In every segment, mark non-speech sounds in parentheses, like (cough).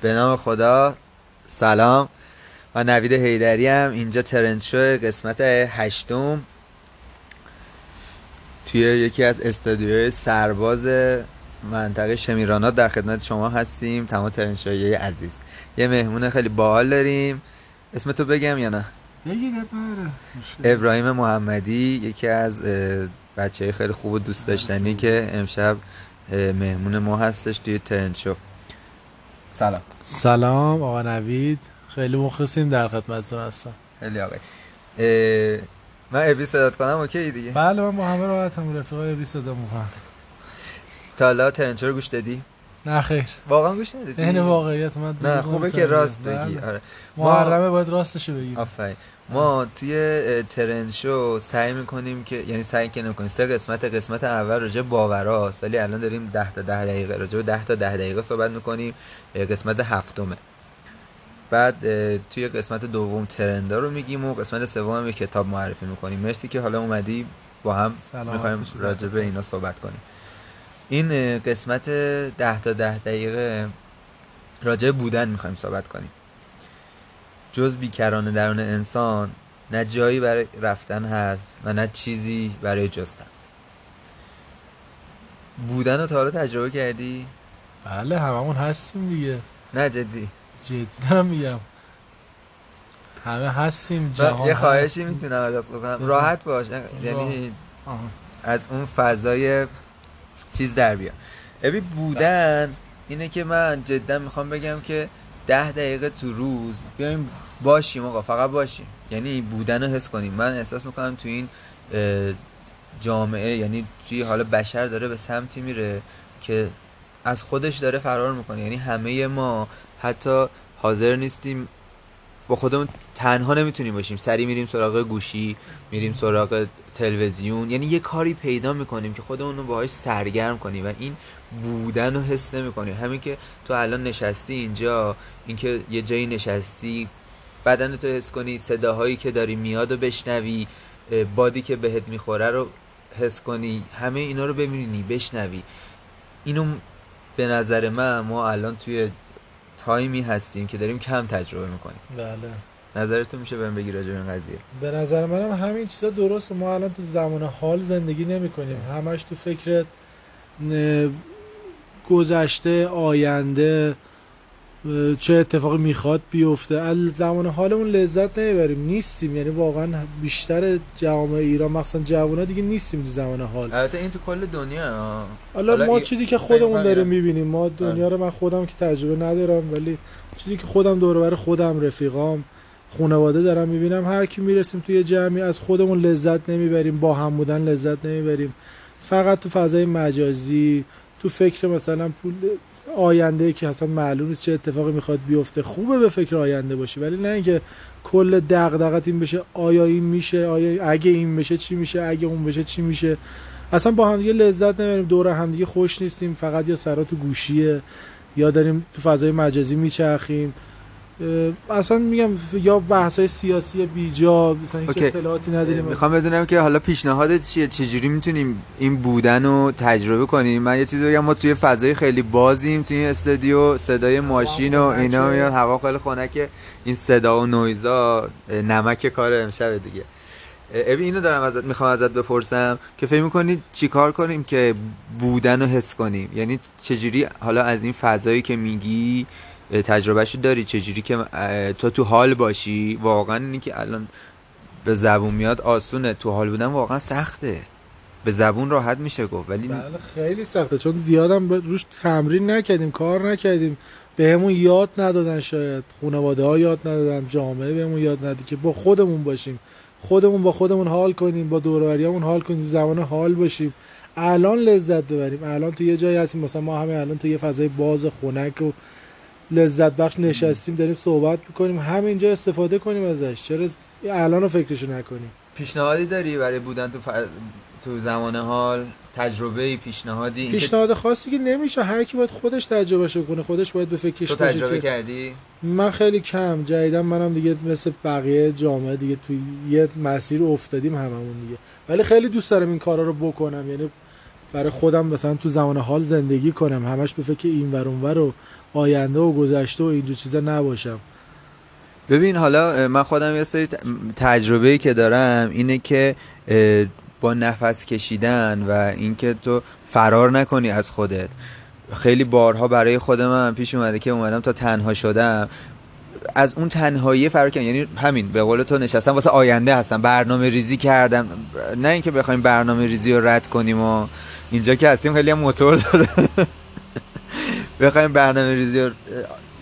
به نام خدا. سلام. و نوید هیدری هم اینجا ترند شو قسمت هشتم. توی یکی از استادیوهای سرباز منطقه شمیرانات در خدمت شما هستیم. تمام ترنشایی عزیز. یه مهمون خیلی باحال داریم. اسم تو بگم یا نه؟ ابراهیم محمدی یکی از بچه خیلی خوب و دوست داشتنی که امشب مهمون ما هستش توی ترند شو. سلام. سلام آقا نوید. خیلی مخلصیم در خدمتتون هستم. خیلی آقای. من ابی صدات کنم اوکی دیگه؟ بله من با همه راحتم رفیقای ابی صدا می‌کنم. تا حالا ترنچو رو گوش دادی؟ نه خیر. واقعا گوش ندادی این واقعیت من نه خوبه که راست بگی. بله. آره. محرمه باید راستشو بگی آفرین. ما توی ترند شو سعی می‌کنیم که یعنی سعی که نمی‌کنیم. سه قسمت قسمت اول راجع باوراست ولی الان داریم 10 تا 10 دقیقه راجع به 10 تا 10 دقیقه صحبت می‌کنیم. قسمت هفتمه. بعد توی قسمت دوم ترندا رو میگیم و قسمت سوم کتاب معرفی می‌کنیم. مرسی که حالا اومدی با هم می‌خوایم راجع به اینا صحبت کنیم. این قسمت 10 تا 10 دقیقه راجع بودن می‌خوایم صحبت کنیم. جز بیکران درون انسان نه جایی برای رفتن هست و نه چیزی برای جستن. بودن رو تا حالا تجربه کردی؟ بله هممون هستیم دیگه. نه جدی. جدی میگم. همه هستیم جهان یه خواهشی می‌تونم ازت بکنم. راحت باش یعنی از اون فضای چیز در بیا ابی بودن اینه که من جدا می‌خوام بگم که ده دقیقه تو روز بیایم باشیم آقا فقط باشیم. یعنی بودن رو حس کنیم. من احساس می‌کنم تو این جامعه یعنی توی حال بشر داره به سمتی میره که از خودش داره فرار می‌کنه. یعنی همه ما حتی حاضر نیستیم با خودمون تنها نمی‌تونیم باشیم. سری میریم سراغ گوشی میریم سراغ تلویزیون یعنی یه کاری پیدا می‌کنیم که خودمون رو باهاش سرگرم کنیم و این بودن رو حس نمی‌کنیم. همین که تو الان نشستی اینجا اینکه یه جایی نشستی بدن تو حس کنی صداهایی که داری میاد و بشنوی بادی که بهت می‌خوره رو حس کنی همه اینا رو ببینی بشنوی. اینو به نظر من ما الان توی تایمی هستیم که داریم کم تجربه می‌کنیم. بله. نظرتون میشه بهم بگی راجع به این قضیه؟ به نظر منم همین چیزا درسته. ما الان تو زمان حال زندگی نمی کنیم همش تو فکر گذشته آینده چه اتفاقی می‌خواد بیفته. از زمان حالمون لذت نمی‌بریم. نیستیم. یعنی واقعا بیشتر جوامع ایران مخصوصا جوونا دیگه نیستیم تو زمان حال. البته این تو کل دنیا. حالا ما چیزی که خودمون داریم می‌بینیم. ما دنیا رو من خودم که تجربه ندارم ولی چیزی که خودم دور خودم رفیقام خانواده دارم می‌بینم هر کی می‌رسیم توی جمعی از خودمون لذت نمی‌بریم با هم بودن لذت نمی‌بریم. فقط تو فضای مجازی تو فکر مثلا پول آینده که اصلا معلوم نیست چه اتفاقی می‌خواد بیفته. خوبه به فکر آینده باشی ولی نه اینکه کل دغدغت این بشه آیا این میشه آیا اگه این بشه چی میشه اگه اون بشه چی میشه. اصلا با هم دیگه لذت نمی‌بریم دور هم دیگه خوش نیستیم فقط یا سرا تو گوشیه یا داریم تو فضای مجازی میچرخیم. اصلا میگم یا بحث های سیاسی بیجا مثلا هیچ اطلاعاتی نداریم. می‌خوام بدونم که حالا پیشنهادت چیه؟ چجوری می‌تونیم این بودن رو تجربه کنیم؟ من یه چیزی بگم ما توی فضای خیلی بازیم توی این استودیو صدای ماشین و اینا میاد هوا خیلی خنکه این صدا و نویزا نمک کار امشب دیگه. ابی اینو دارم ازت می‌خوام ازت بپرسم که فکر می‌کنی چیکار کنیم که بودن رو حس کنیم؟ یعنی چجوری حالا از این فضایی که میگی تجربهشو داری؟ چجوری که تو تو حال باشی؟ واقعا اینی که الان به زبون میاد آسونه. تو حال بودن واقعا سخته. به زبون راحت میشه گفت. ولی بله خیلی سخته. چون زیادم روش تمرین نکردیم کار نکردیم. بهمون یاد ندادن شاید. خانواده ها یاد ندادن. جامعه بهمون یاد ندادن که با خودمون باشیم. خودمون با خودمون حال کنیم. با دوروبریامون حال کنیم. زمان حال باشیم. الان لذت ببریم. الان تو یه جایی هستیم. مثلا ما همه الان تو یه فضای باز خنک و لذت بخش نشستیم داریم صحبت می‌کنیم. همینجا استفاده کنیم ازش. چرا الان رو فکرشو نکنیم؟ پیشنهادی داری برای بودن تو, ف... تو زمان حال؟ تجربه پیشنهادی؟ پیشنهاد خاصی که نمیشه. هر کی باید خودش تجربه کنه خودش باید به فکرش تو تجربه که... کردی؟ من خیلی کم جدیدا منم دیگه مثل بقیه جامعه دیگه توی یه مسیر افتادیم هممون دیگه. ولی خیلی دوست دارم این کارا رو بکنم. یعنی برای خودم مثلا تو زمان حال زندگی کنم. همش به فکر این ور اونور و آینده و گذشته و اینجور چیزا نباشم. ببین حالا من خودم یه سری تجربه که دارم اینه که با نفس کشیدن و اینکه تو فرار نکنی از خودت. خیلی بارها برای خود من پیش اومده که اومدم تا تنها شدم. از اون تنهایی فرار کنم یعنی همین به قول تو نشستم واسه آینده هستم. برنامه ریزی کردم. نه اینکه بخوایم برنامه ریزی رو رد کنیم و اینجا که هستیم خیلی هم موتور داره. بخوایم برنامه ریزی رو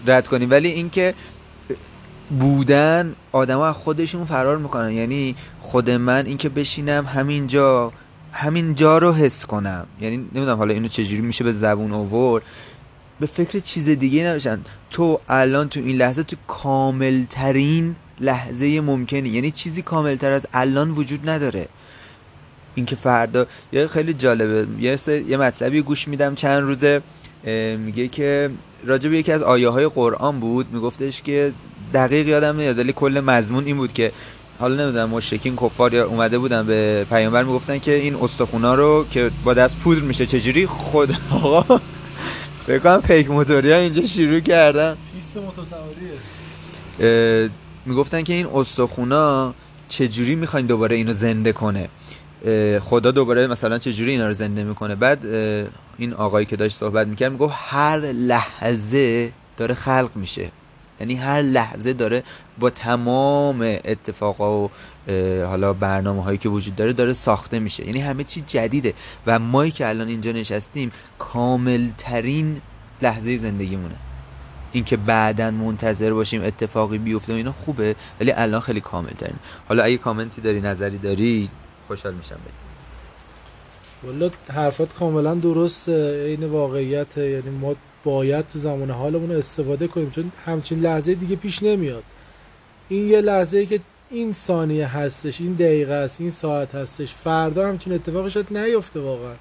رد کنیم. ولی اینکه بودن آدما از خودشون فرار می‌کنن. یعنی خود من اینکه بشینم همینجا همین جا رو حس کنم. یعنی نمی‌دونم حالا اینو چجوری میشه به زبون آورد. به فکر چیز دیگه نباشن. تو الان تو این لحظه تو کاملترین لحظه ممکنی. یعنی چیزی کاملتر از الان وجود نداره. اینکه فردا یه خیلی جالبه. یه, یه مطلبی گوش میدم چند روزه. میگه که راجب یکی از آیه های قرآن بود میگفتش که دقیق یادم نمیاد ولی کل مضمون این بود که حالا نمی‌دونم مشرکین کفار یا اومده بودن به پیامبر می‌گفتن که این استخونا رو که با دست پودر میشه چجوری خود آقا؟ (laughs) بکنم پیک موتوری ها اینجا شروع کردن. پیست موتورسواریه می‌گفتن که این استخونا چجوری می‌خواین دوباره اینو زنده کنه؟ خدا دوباره مثلا چجوری اینا رو زنده می‌کنه. بعد این آقایی که داشت صحبت می‌کرد می‌گفت هر لحظه داره خلق میشه. یعنی هر لحظه داره با تمام اتفاقا و حالا برنامه هایی که وجود داره داره ساخته میشه. یعنی همه چی جدیده. و مایی که الان اینجا نشستیم کاملترین لحظه زندگیمونه. اینکه بعدا منتظر باشیم اتفاقی بیفته و اینا خوبه ولی الان خیلی کامل ترین حالا اگه کامنتی داری نظری داری خوشحال میشم بگی والا حرفات کاملا درست این واقعیت. یعنی ما باید تو زمان حالمون استفاده کنیم چون همچین لحظه دیگه پیش نمیاد. این یه لحظه ای که این ثانیه هستش این دقیقه است این ساعت هستش. فردا همچین اتفاقی شاید نیفته واقعا.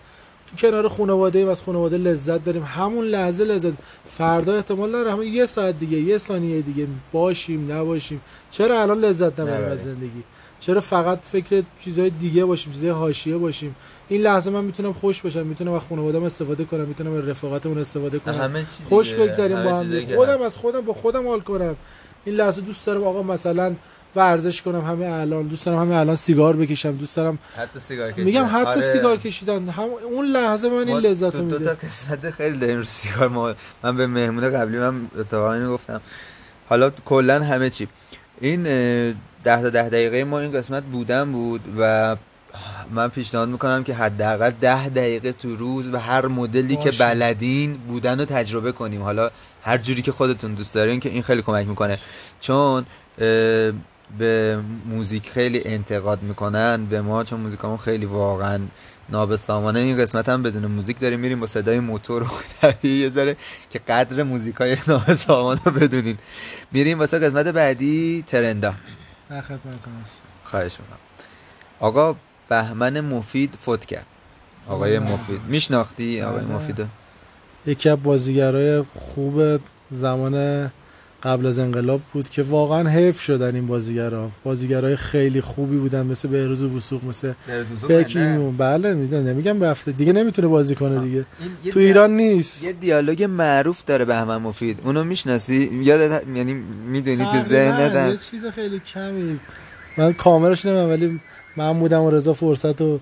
تو کنار خانواده ایم از خانواده لذت داریم. همون لحظه لذت. فردا احتمال داره همون یه ساعت دیگه یه ثانیه دیگه باشیم نباشیم. چرا الان لذت نبریم از زندگی؟ چرا فقط فکر چیزهای دیگه باشیم چیزهای حاشیه باشیم؟ این لحظه من می‌تونم خوش باشم می‌تونم از خانواده‌ام استفاده کنم می‌تونم از رفاقتمون استفاده کنم. خوش بگذاریم با هم خودم از خودم با خودم حال کنم. این لحظه دوست دارم آقا مثلا ورزش کنم همه الان دوست دارم همه الان سیگار بکشم دوست دارم حتی سیگار کشیدن. میگم حتی آره. سیگار کشیدن. هم اون لحظه من این لذت رو میده تو تا قسمت خیلی داریم سیگار. ما من به مهمون قبلی من اتفاقا اینو گفتم. حالا کلا همه چی. این ده تا ده دقیقه ما این قسمت بودن بود و من پیشنهاد می‌کنم که حداقل ده دقیقه تو روز و هر مدلی که بلدین بودن رو تجربه کنیم. حالا هر جوری که خودتون دوست دارین که این خیلی کمک می‌کنه. چون به موزیک خیلی انتقاد می‌کنن به ما چون موزیکامون خیلی واقعا نابسامانه این قسمت هم بدون موزیک داریم میریم با صدای موتور و طبیعی یه ذره که قدر موزیک های (laughs) نابسامانه رو بدونین. میریم واسه قسمت بعدی ترندا. خواهش می‌کنم. آقا بهمن مفید فوت کرد. آقای مفید. میشناختی آقای آره. مفید یکی از بازیگرای خوب زمان قبل از انقلاب بود که واقعا حیف شدن این بازیگرا. بازیگرای خیلی خوبی بودن مثل بهروز وسوق مثل بکیم بله می‌دونم نمیگم رفته. دیگه نمی‌تونه بازی کنه دیگه. تو ایران نیست. یه دیالوگ معروف داره به همه مفید. اونو می‌شناسی؟ یاد یعنی می‌دونی تو ذهنت؟ یه چیز خیلی کمی. من کامرش نمی‌دونم ولی من بودم و رضا فرصت و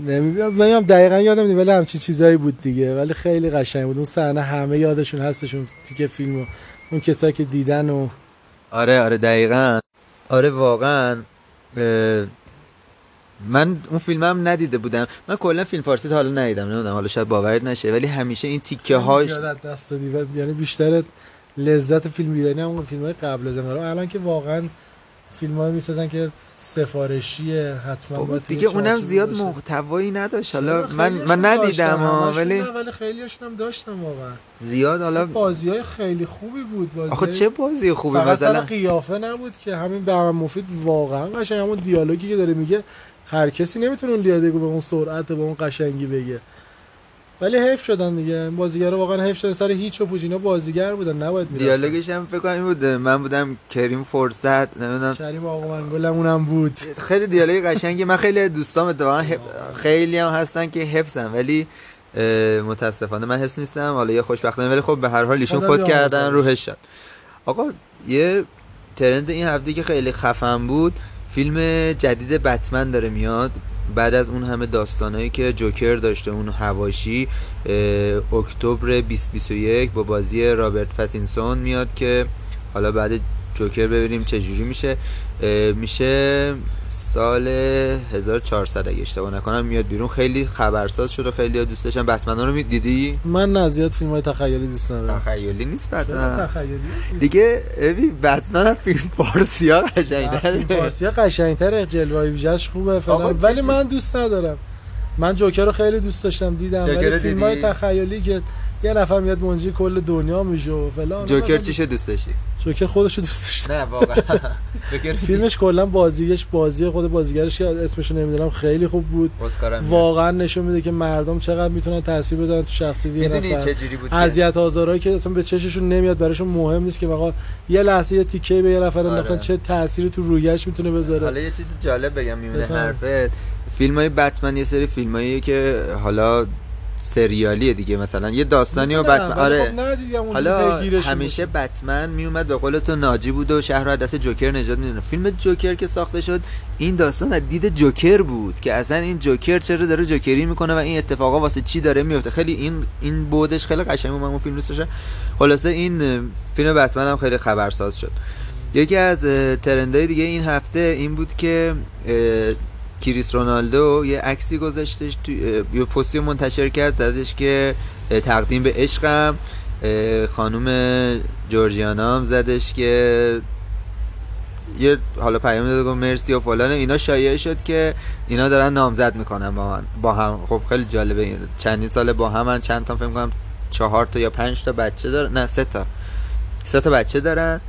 نمی‌دونم. دقیقا یادم نیست ولی همچین چیزایی بود دیگه. ولی خیلی قشنگ بود. اون صحنه همه یادشون هستشون تیکه فیلمو اون کسایی که دیدن و آره آره دقیقا. آره واقعا من اون فیلم هم ندیده بودم. من کلا فیلم فارسی تا حالا ندیدم نمی‌دونم حالا شاید باورت نشه ولی همیشه این تیکه هاش دست یعنی بیشتر لذت فیلم دیدن اون فیلم های قبل از الان که واقعا فیلم های می‌سازن که سفارشیه حتما باید دیگه اونم زیاد محتوایی نداشت. حالا من من ندیدم ولی ولی خیلیشون هم داشتم واقعا. زیاد حالا بازی های خیلی خوبی بود بازی آخه چه بازی خوبی؟ مثلا قیافه نبود که همین به مفید واقعا قشنگ همون دیالوگی که داره میگه هر کسی نمی‌تونه اون دیالوگو به اون سرعت به اون قشنگی بگه. ولی حیف شدن دیگه. بازیگر واقعا حیف شدن. سر هیچ و پوچینا بازیگر بودن. نباید می‌رفتن. دیالوگش هم فکر کنم بود من بودم کریم فرصت. نمی‌دونم. کریم آقا من گلمونم بود. خیلی دیالوگ قشنگی. من خیلی دوستام اتفاقا خیلی هم هستن که حفظن. ولی متاسفانه من حس نیستم. حالا یه خوشبختانه. ولی خب به هر حال ایشون خود کردن روحش شد. آقا یه ترند این هفته که خیلی خفن بود. فیلم جدید بتمن داره میاد. بعد از اون همه داستانهایی که جوکر داشته اون هواشی اکتبر 2021 با بازی رابرت پتینسون میاد که حالا بعد جوکر ببینیم چه جوری میشه. میشه سال 1400 اگه اشتباه نکنم میاد بیرون. خیلی خبرساز شده خیلی دوست داشتن. بتمن رو دیدی؟ من نه زیاد فیلم های تخیلی دوست ندارم. تخیلی نیست بتمن. تخیلی؟ دیگه ابی بتمن فیلم فارسی ها قشنگ‌تره. فیلم فارسی ها قشنگ‌تره. جلوه ویژه‌اش خوبه فلان. ولی من دوست ندارم. من جوکر رو خیلی دوست داشتم دیدم. ولی فیلم های تخیلی که یه نفر میاد منجی کل دنیا میشه و فلان. جوکر چیشو دوست داشتی؟ جوکر خودش دوست داشت. نه واقعا. (laughs) فیلمش کلا بازیش بازی خود بازیگرش که اسمشو نمی‌دونم خیلی خوب بود. واقعا نشون میده که مردم چقدر می‌تونن تاثیر بذارن تو شخصیت یه نفر. چه جوری بود اذیت آزارایی که اصلا به چششون نمیاد براشون مهم نیست که واقعا یه لحظه یه تیکه به یه نفر انداختن آره. چه تأثیری تو رویش می‌تونه بذاره. حالا یه چیز جالب بگم میونه حرفت. فیلم های بتمن یه سری فیلمایی که حالا سریالیه دیگه مثلا. یه داستانی و بتمن آره. خب حالا همیشه بتمن میومد به قول تو ناجی بود و شهر رو دست جوکر نجات می‌دونه فیلم جوکر که ساخته شد این داستان از دید جوکر بود که اصلا این جوکر چرا داره جوکری می‌کنه و این اتفاقا واسه چی داره میفته خیلی این این بودش خیلی قشنگ من اون فیلم دوست داشتم. خلاصه این فیلم بتمن هم خیلی خبرساز شد. یکی از ترندهای دیگه این هفته این بود که کریس رونالدو یه عکسی گذاشتش تو یه پستی منتشر کرد زدش که تقدیم به عشقم. خانم جورجیانا هم زدش که یه حالا پیام داده گفت مرسی و فلان. اینا شایعه شد که اینا دارن نامزد می‌کنن با من با هم. خب خیلی جالبه چندین سال با هم چند تا فکر کنم چهار تا یا پنج تا بچه دارن نه سه تا. سه تا بچه دارن.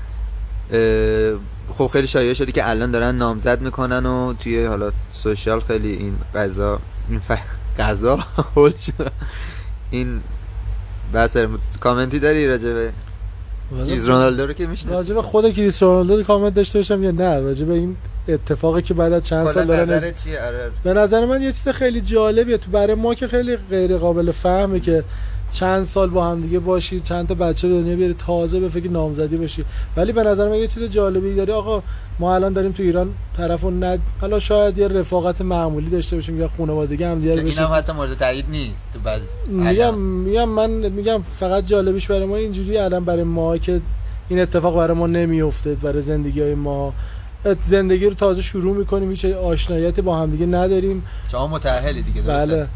خب خیلی شایعه شده که الان دارن نامزد می‌کنن و توی حالا سوشال خیلی این قضا این ف... قضا (laughs) این بس کامنتی داری راجبه کریس رونالدو رو که میشنه راجبه خود کریس رونالدو کامنت داشته باشم یا نه راجبه این اتفاقی که بعد از چند سال داره آره. به نظر من یه چیز خیلی جالبیه. تو برای ما که خیلی غیر قابل فهمه که چند سال با هم دیگه باشی چند تا بچه به دنیا بیاری تازه به فکر نامزدی باشی ولی به نظر من یه چیز جالبی داری آقا ما الان داریم تو ایران طرفو ند حالا شاید یه رفاقت معمولی داشته باشیم یا خانوادگی هم دیگه اینم حتی مورد تایید نیست تو بعد میگم میگم من میگم فقط جالبیش برای ما اینجوری الان برای ما که این اتفاق برای ما نمیفته برای زندگی های ما. زندگی رو تازه شروع می‌کنیم هیچ آشناییتی با هم دیگه نداریم. شما متأهلی دیگه درسته؟ بله.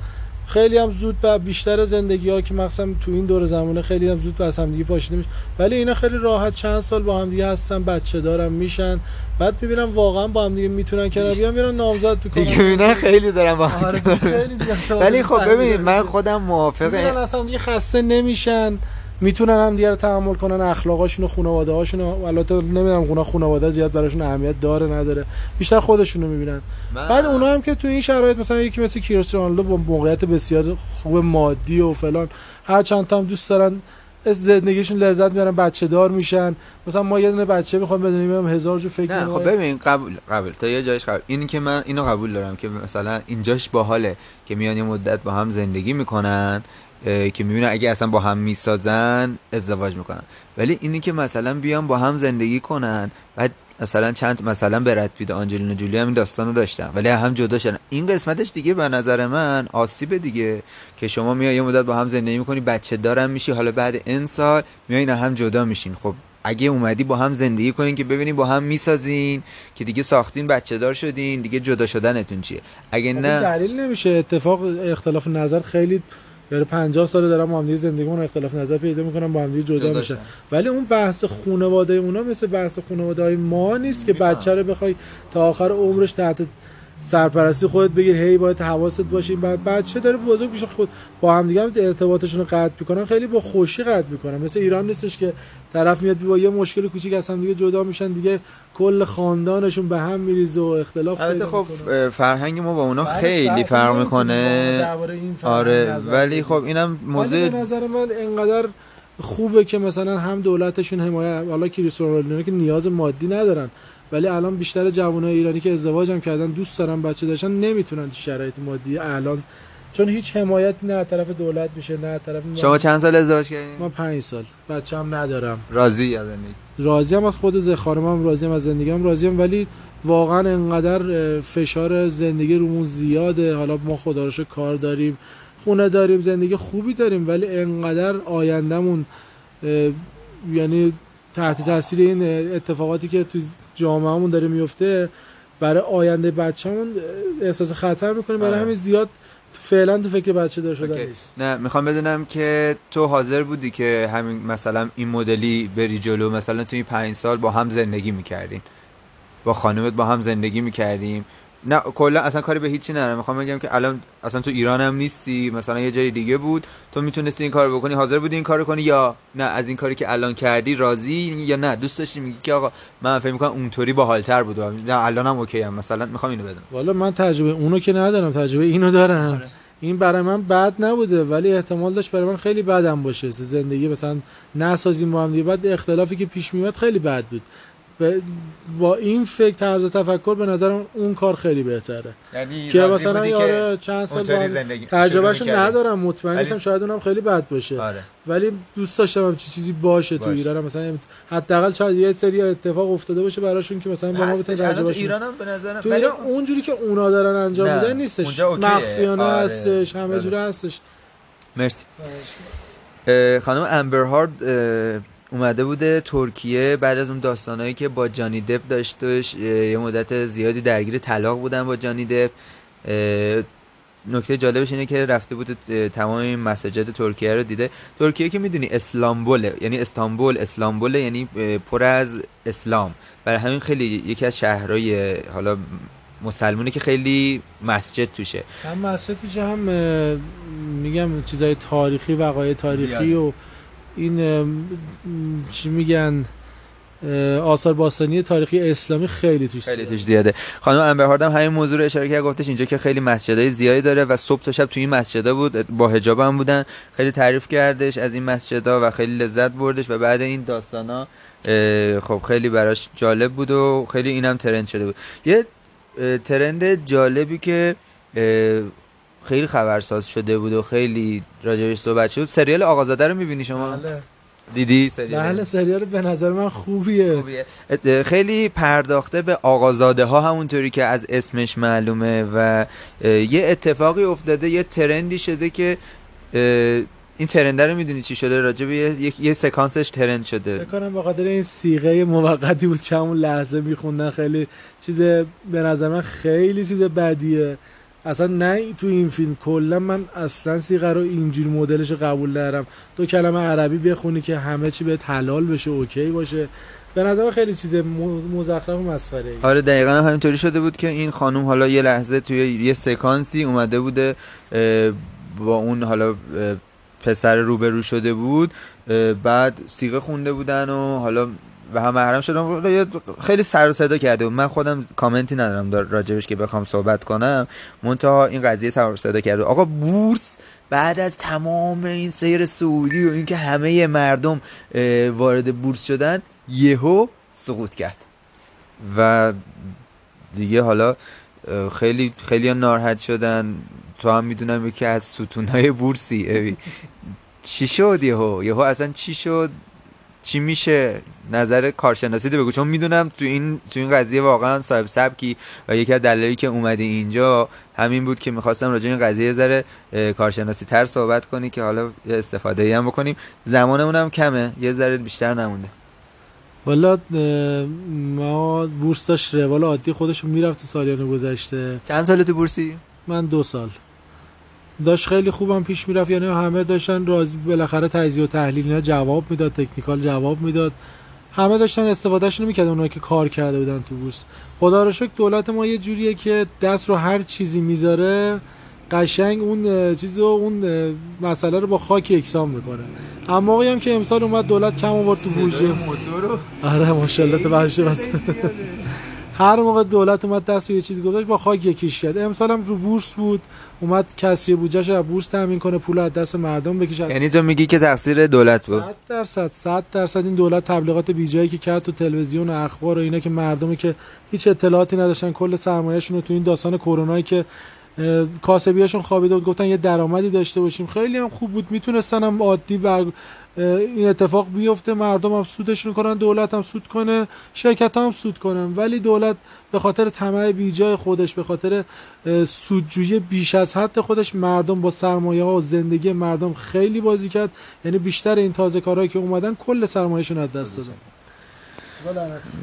خیلی هم زود و بیشتر زندگی ها که مثلا تو این دور زمانه خیلی هم زود از همدیگه پاشیده میشه. ولی اینا خیلی راحت چند سال با همدیگه هستن بچه دارن میشن. بعد می‌بینم واقعا با همدیگه می‌تونن کنار بیان میرن نامزد می‌کنن دیگه می‌بینن خیلی دارن با آره خیلی ولی خب ببین من خودم موافقه اصلا دیگه خسته نمیشن. می‌تونن هم دیگه رو تحمل کنن اخلاقاشون و خانواده هاشون و البته نمی‌دونم اونا خانواده زیاد براشون اهمیت داره نداره. بیشتر خودشونو می‌بینن. من... بعد اونا هم که تو این شرایط مثلا یکی مثل کریستیانو رونالدو با موقعیت بسیار خوب مادی و فلان هر چند تا هم دوست دارن زندگیشون لذت می‌برن بچه دار میشن. مثلا ما یه دونه بچه می‌خوام بدونیم هزار جو فکر نه خب ببین قبول قبول. تا یه جایش قبول. این که من اینو قبول دارم که مثلا اینجاش باحاله که میان یه مدت با هم زندگی می‌کنن که می‌بینن اگه اصلا با هم می‌سازن ازدواج می‌کنن. ولی اینی که مثلا بیان با هم زندگی کنن بعد مثلا چند مثلا برد پید آنجلینا جولی هم این داستانو داشتن. ولی هم جدا شدن. این قسمتش دیگه به نظر من آسیب دیگه که شما میای یه مدت با هم زندگی می‌کنی بچه دارم میشی حالا بعد این سال میایین هم جدا میشین. خب اگه اومدی با هم زندگی کنین که ببینین با هم می‌سازین که دیگه ساختین بچه دار شدین دیگه جدا شدنتون چیه؟ اگه نه دلیل نمیشه. اتفاق اختلاف نظر خیلی یعنی 50 سال دارم با هم زندگیمون اختلاف نظر پیدا می‌کنم با هم جدا, میشن ولی اون بحث خانواده اونا مثل بحث خانواده های ما نیست که بچه رو بخوای تا آخر عمرش تحت سرپرستی خودت بگیر هی باید حواست باشیم. بعد بچه داره بزرگ میشه خود با هم دیگه ارتباطشون رو قطع می‌کنن خیلی با خوشی قطع می‌کنن. مثل ایران نیستش که طرف میاد با یه مشکل کوچیک از هم دیگه جدا میشن دیگه کل خاندانشون به هم میریزه و اختلاف البته خب فرهنگ ما با اونا بله، خیلی فرق می‌کنه. آره ولی خب اینم موضوع به نظر من انقدر خوبه که مثلا هم دولتشون حمایت حالا کریستیانو که نیاز مادی ندارن. ولی الان بیشتر جوانای ایرانی که ازدواج هم کردن دوست دارن بچه داشتن نمی‌تونن شرایط مادی الان. چون هیچ حمایتی نه طرف دولت میشه نه طرف شما چند سال ازدواج کردین؟ ما پنج سال. بچه هم ندارم. راضی از زندگی؟ راضی هم از خود خانمم راضی هم از زندگیم راضی هم ولی واقعا انقدر فشار زندگی رومون زیاده. حالا ما خدا کار داریم خونه داریم زندگی خوبی داریم ولی انقدر آیندهمون یعنی تحت تاثیر این اتفاقاتی که تو جامعهمون داره میفته برای آینده بچه‌مون احساس خطر می‌کنه. برای آره. همین زیاد فعلا تو فکر بچه دار شدن نیست نه می‌خوام بدونم که تو حاضر بودی که همین مثلا این مدلی بری جلو مثلا تو این پنج سال با هم زندگی می‌کردین. با خانومت با هم زندگی می‌کردیم. نه کلا اصلا کاری به هیچی ندارم. می‌خوام بگم که الان اصلا تو ایران هم نیستی مثلا یه جای دیگه بود. تو می‌تونستی این کارو بکنی حاضر بودی این کارو کنی یا نه از این کاری که الان کردی راضی یا نه؟ دوست داشتی میگی که آقا من فکر می‌کنم اونطوری باحالتر بود. نه الان هم اوکی هم مثلا می‌خوام اینو بدم. والا من تجربه اونو که ندارم تجربه اینو دارم. آره. این برای من بد نبوده ولی احتمال داشت برای من خیلی بدم باشه. زندگی مثلا نسازیم با هم دیگه بعد اختلافی که پیش میاد خیلی بد بود. با این فکر طرز تفکر به نظرم اون کار خیلی بهتره. یعنی که مثلا یاره چند سال تجربهش ندارم مطمئن نیستم شاید اونم خیلی بد باشه. آره. ولی دوست داشتم چه چی چیزی باشه, باشه. تو ایران مثلا حداقل شاید یه سری اتفاق افتاده باشه براشون که مثلا با ما بتونه تجربه تو ایران هم به نظرم تو ایران اونجوری که اونا دارن انجام میدن نیستش. مخفیانه آره. هستش همه جوره هستش. مرسی. خانم امبر هارد اومده بوده ترکیه بعد از اون داستانهایی که با جانی دپ داشتش یه مدت زیادی درگیر طلاق بودن با جانی دپ. نکته جالبش اینه که رفته بود تمام این مساجد ترکیه رو دیده. ترکیه که می‌دونی اسلامبوله یعنی استانبول اسلامبوله یعنی پر از اسلام. برای همین خیلی یکی از شهرهای حالا مسلمونه که خیلی مسجد توشه. هم مسجد توشه هم میگم چیزای تاریخی وقایع تاریخی و این چی میگن آثار باستانی تاریخی اسلامی خیلی توش خیلی توش زیاده. خانم امبر همین موضوع رو اشاره کرد گفتش اینجا که خیلی مسجدای زیادی داره و صبح تا شب توی این مسجدا بود با حجاب هم بودن. خیلی تعریف کردش از این مسجدا و خیلی لذت بردش و بعد این داستانا خب خیلی براش جالب بود و خیلی اینم ترند شده بود. یه ترند جالبی که خیلی خبرساز شده بود و خیلی راجبش صحبت شد. سریال آقازاده رو می‌بینی شما؟ بله. دیدی سریال؟ بله سریال به نظر من خوبیه. خوبیه. خیلی پرداخته به آقازاده ها همونطوری که از اسمش معلومه و یه اتفاقی افتاده یه ترندی شده که این ترنده رو می‌دونی چی شده؟ راجع به یه, یه سکانسش ترند شده. فکر کنم بخاطر این سیغه موقتی بود که همون لحظه میخوندن خیلی چیز به نظر من خیلی چیز بدیه. اصلا نه تو این فیلم کلا من اصلا سیغه رو اینجور مدلش قبول دارم. دو کلمه عربی بخونی که همه چی به حلال بشه اوکی باشه. به نظر خیلی چیز مزخرف و مسخره ای. آره دقیقا هم همینطوری شده بود که این خانم حالا یه لحظه توی یه سکانسی اومده بوده با اون حالا پسر روبرو شده بود بعد سیغه خونده بودن و حالا و هم محرم شدم. خیلی سر و صدا کرده من خودم کامنتی ندارم راجبش که بخوام صحبت کنم. منتها این قضیه سر و صدا کرده. آقا بورس بعد از تمام این سیر سعودی و اینکه همه مردم وارد بورس شدن یهو سقوط کرد. و دیگه حالا خیلی خیلی ناراحت شدن. تو هم می‌دونم یکی از ستونهای بورسی. چی شد یهو؟ یهو اصلا چی شد؟ چی میشه؟ نظر کارشناسی بگو. چون می‌دونم تو این تو این قضیه واقعا صاحب سبکی و یکی از دلایلی که اومدی اینجا همین بود که می‌خواستم راجع این قضیه ذره کارشناسی تر صحبت کنی که حالا استفاده ای هم بکنیم. زمانمون هم کمه. یه ذره بیشتر نمونده. والا ما بورس داشت روال عادی خودش می‌رفت تو سالیان گذشته. چند سال تو بورسی؟ من دو سال. داشت خیلی خوبم پیش می‌رفت. یعنی همه داشتن راز بالاخره تجزیه و تحلیل اینا جواب می‌داد تکنیکال جواب می‌داد. همه داشتن استفادهشون می‌کردن اونایی که کار کرده بودن تو بورس. خدا رو شکر دولت ما یه جوریه که دست رو هر چیزی می‌ذاره قشنگ اون چیز رو اون مسئله رو با خاک یکسان می‌کنه. اما هم که امسال اومد دولت کم آورد تو بورژه موتور آره ماشاءالله تو بس. هر موقع دولت اومد دست یه چیز گذاشت با خاک یکیش کرد. امسال هم رو بورس بود اومد کسی بودجهش از بورس تامین کنه پول از دست مردم بکشه. یعنی تو میگی که تقصیر دولت بود؟ 100 درصد 100 درصد. این دولت تبلیغات بیجایی که کرد تو تلویزیون و اخبار و اینا که مردمی که هیچ اطلاعاتی نداشتن کل سرمایه‌شون رو تو این داستان کرونایی که کاسبیاشون خوابیده بود گفتن یه درآمدی داشته باشیم. خیلی هم خوب بود. می‌تونستن هم عادی بر این اتفاق بیفته مردم هم سودشون کنن دولت هم سود کنه شرکت هم سود کنن. ولی دولت به خاطر طمع بیجای خودش به خاطر سودجویی بیش از حد خودش مردم با سرمایه ها و زندگی مردم خیلی بازی کرد. یعنی بیشتر این تازه کارهایی که اومدن کل سرمایهشون از دست دادن.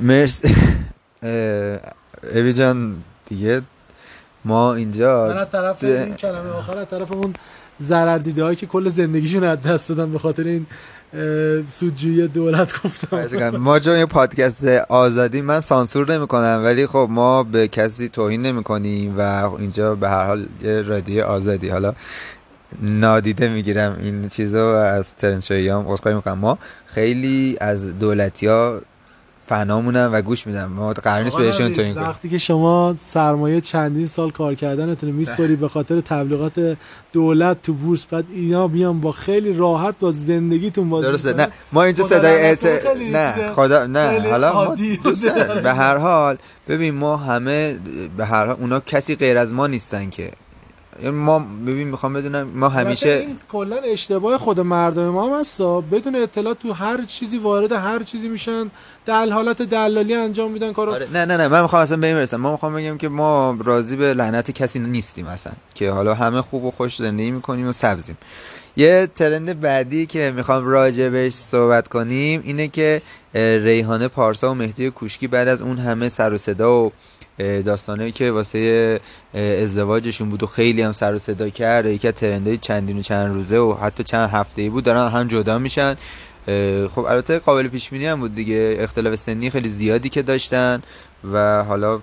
مرسی. اوی جان دیگه ما اینجا من از طرف این کلمه آخر از طرف اون ضرر دیده هایی که کل زندگیشون از دست دادن به خاطر این سودجویی دولت گفتم. ما جا یه پادکست آزادی من سانسور نمی کنم ولی خب ما به کسی توهین نمی کنیم و اینجا به هر حال رادیو آزادی. حالا نادیده می‌گیرم این چیزو از ترنشایی هم می می‌کنم. ما خیلی از دولتی ها فنامونم و گوش میدم. ما قرار نیست بهشون تو این وقتی که شما سرمایه چندین سال کار کردنتون میسپاری به خاطر تبلیغات دولت تو بورس بعد اینا میان با خیلی راحت با زندگیتون بازی درسته. نه ما اینجا صدای اعت... نه خدا نه حالا ما به هر حال ببین ما همه به هر حال اونا کسی غیر از ما نیستن که. ما ببین می‌خوام بدونم ما همیشه این کلا اشتباه خود مردم ما هم هستا بدون اطلاع تو هر چیزی وارد هر چیزی میشن. در حالت دلالی انجام میدن کارو. آره. نه نه نه من می‌خوام اصلا به ما می‌خوام بگم که ما راضی به لعنت کسی نیستیم اصلا. که حالا همه خوب و خوش زندگی می‌کنیم و سبزیم. یه ترند بعدی که می‌خوام راجع بهش صحبت کنیم اینه که ریحانه پارسا و مهدی کوشکی بعد از اون همه سر و صدا و داستانه که واسه ازدواجشون بود و خیلی هم سر و صدا کرد. یکی از ترندهای چندین و چند روزه و حتی چند هفته ای بود دارن هم جدا میشن. خب البته قابل پیش بینی هم بود دیگه. اختلاف سنی خیلی زیادی که داشتن و حالا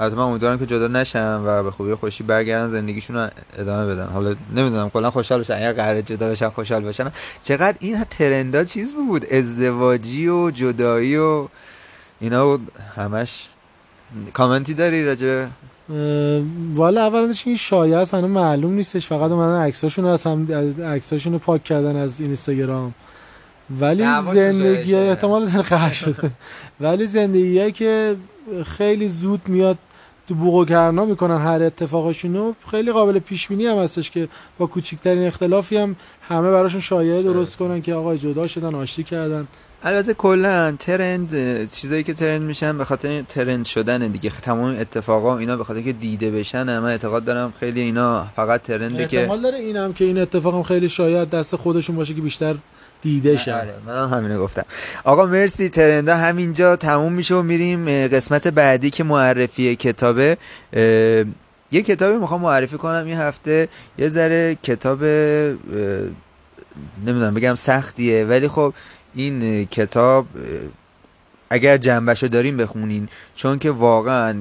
البته من امیدوارم که جدا نشن و به خوبی خوشی برگردن زندگیشون رو ادامه بدن. حالا نمی‌دونم کلا خوشحال بشن. اگر قرار جدا بشن خوشحال باشن چقدر این ترندا چیز بود؟ ازدواجی و جدایی و اینا همش کامنتی داری راجع والا اولش این شایعه است هنوز معلوم نیستش فقط اومدن عکساشون از هم عکساشون رو پاک کردن از اینستاگرام. ولی زندگی احتمال قهر شده (laughs) ولی زندگی که خیلی زود میاد تو بوق کرنا می‌کنن هر اتفاقشونو خیلی قابل پیش بینی هم هستش که با کوچکترین اختلافی هم همه براشون شایعه درست کنن که آقا جدا شدن آشتی کردن. البته کلا ترند چیزایی که ترند میشن به خاطر ترند شدن دیگه. تمام اتفاقا اینا به خاطر که دیده بشن من اعتقاد دارم خیلی اینا فقط ترنده که احتمال داره اینم که این اتفاقم خیلی شاید دست خودشون باشه که بیشتر دیده شه آره من هم همینو گفتم. آقا مرسی. ترندا همینجا تموم میشه و میریم قسمت بعدی که معرفی کتابه یه کتابی می‌خوام معرفی کنم این هفته. یه ذره کتاب نمی‌دونم بگم سختیه ولی خب این کتاب اگر جنبشو داریم بخونین چون که واقعا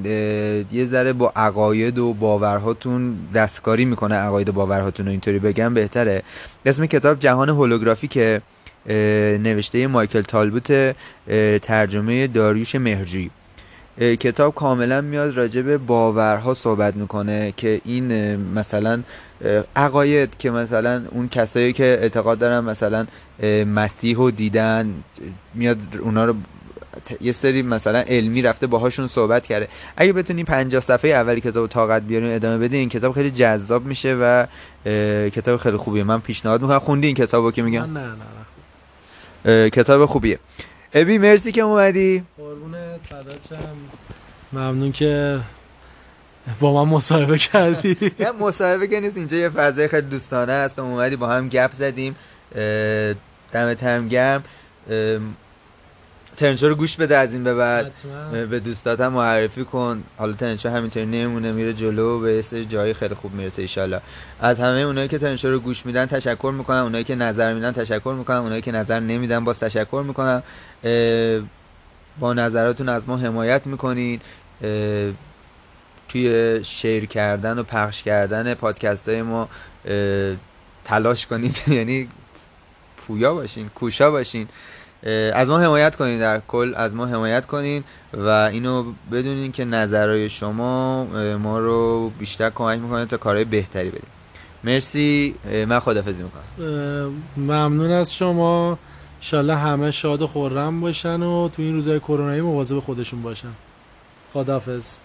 یه ذره با عقاید و باورهاتون دستکاری می‌کنه عقاید و باورهاتون رو اینطوری بگم بهتره. اسم کتاب جهان هولوگرافی که نوشته مایکل تالبوت ترجمه داریوش مهرجی کتاب کاملا میاد راجع به باورها صحبت می‌کنه که این مثلا عقاید که مثلا اون کسایی که اعتقاد دارن مثلا مسیح رو دیدن میاد اونا رو یه سری مثلا علمی رفته باهاشون صحبت کرده. اگه بتونیم 50 صفحه اولی کتاب طاقت بیاریم ادامه بدین این کتاب خیلی جذاب میشه و کتاب خیلی خوبیه. من پیشنهاد می‌کنم. خوندی این کتابو که میگم؟ نه نه, کتاب خوبیه. ابی مرسی که اومدی. قربونت ممنون که با من مصاحبه کردی. نه مصاحبه که نیست اینجا یه فضای خیلی دوستانه است. و اومدی با هم گپ زدیم. دمت هم گرم. ترنشو رو گوش بده از این به بعد. به دوستات هم معرفی کن. حالا ترنشو همینطوری نمونه میره جلو به سری جای خیلی خوب می‌رسه ایشالله از همه اونایی که ترنشو رو گوش میدن تشکر می‌کنم. اونایی که نظر میدن تشکر می‌کنم. اونایی که نظر نمیدن باز تشکر می‌کنم. با نظراتون از ما حمایت می‌کنین توی شیر کردن و پخش کردن پادکست های ما تلاش کنید. (laughs) یعنی پویا باشین کوشا باشین. از ما حمایت کنین در کل از ما حمایت کنین و اینو بدونین که نظرهای شما ما رو بیشتر کمک می‌کنه تا کارهای بهتری بدیم مرسی. من خدافزی می‌کنم. ممنون از شما. انشالله همه شاد و خورم باشن و تو این روزهای کرونایی مواظب خودشون باشن. خدافز